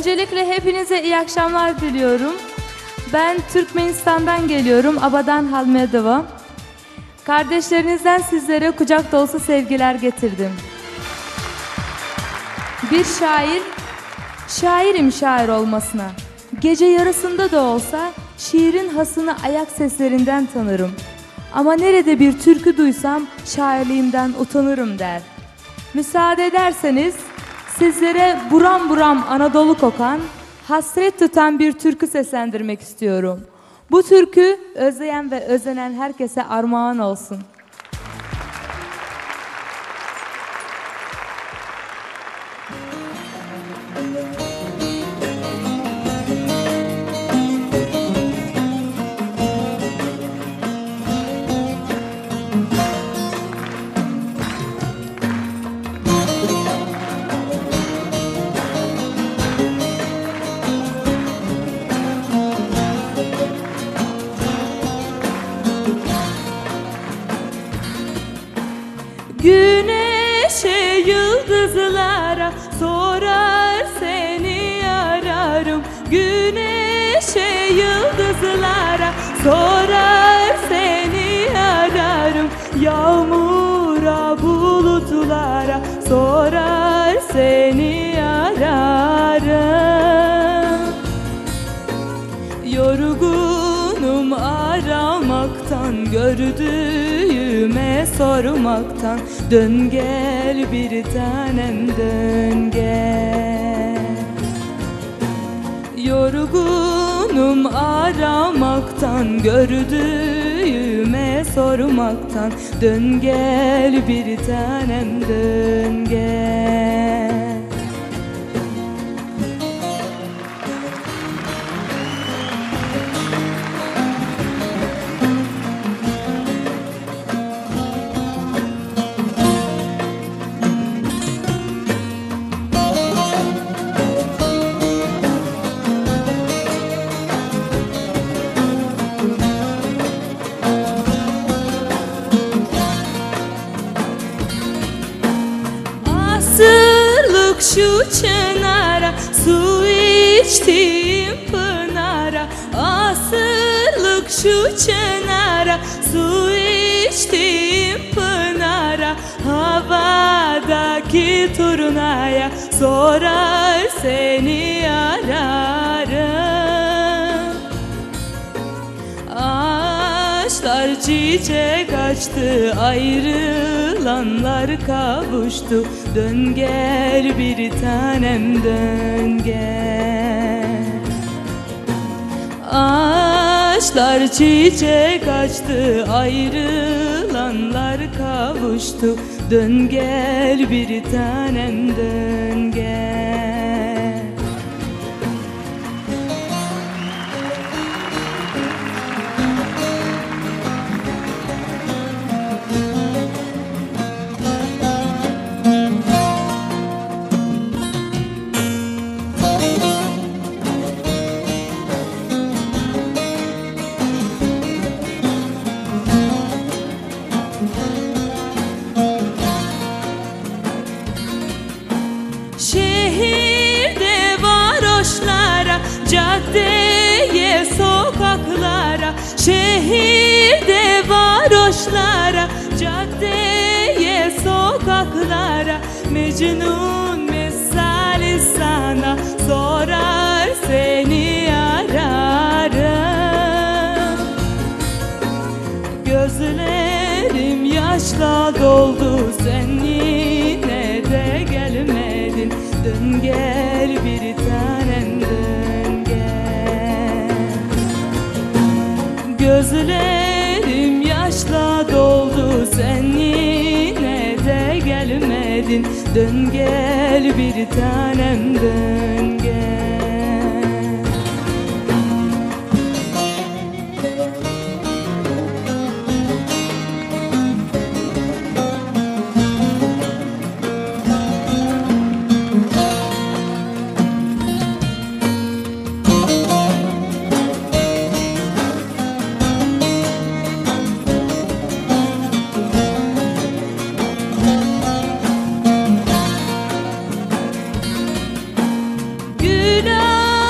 Öncelikle hepinize iyi akşamlar diliyorum. Ben Türkmenistan'dan geliyorum, Abadan Halmedova. Kardeşlerinizden sizlere kucak dolusu sevgiler getirdim. Bir şair, şairim şair olmasına. Gece yarısında da olsa şiirin hasını ayak seslerinden tanırım. Ama nerede bir türkü duysam şairliğimden utanırım der. Müsaade ederseniz sizlere buram buram Anadolu kokan, hasret tutan bir türkü seslendirmek istiyorum. Bu türkü özleyen ve özlenen herkese armağan olsun. Güneşe yıldızlara sorar seni ararım. Güneşe yıldızlara sorar seni ararım. Yağmura bulutlara sorar seni ararım. Yorgunum aramaktan Gördüğüme sormaktan Dön gel bir tanem dön gel. Yorgunum aramaktan Gördüğüme sormaktan. Dön gel bir tanem dön gel Asırlık şu çınara Su içtiğim pınara. Asırlık şu çınara Su içtiğim pınara. Havadaki turnaya Sorar seni ararım çiçek açtı Ayrılanlar kavuştu. Dön gel bir tanem dön gel. Ağaçlar çiçek açtı Ayrılanlar kavuştu. Dön gel bir tanem dön gel Şehirde varoşlara, caddeye, sokaklara Mecnun misali sana sorar seni ararım. Gözlerim yaşla doldu sen yine de gelmedin. Dön gel bir Dön gel bir tanem dön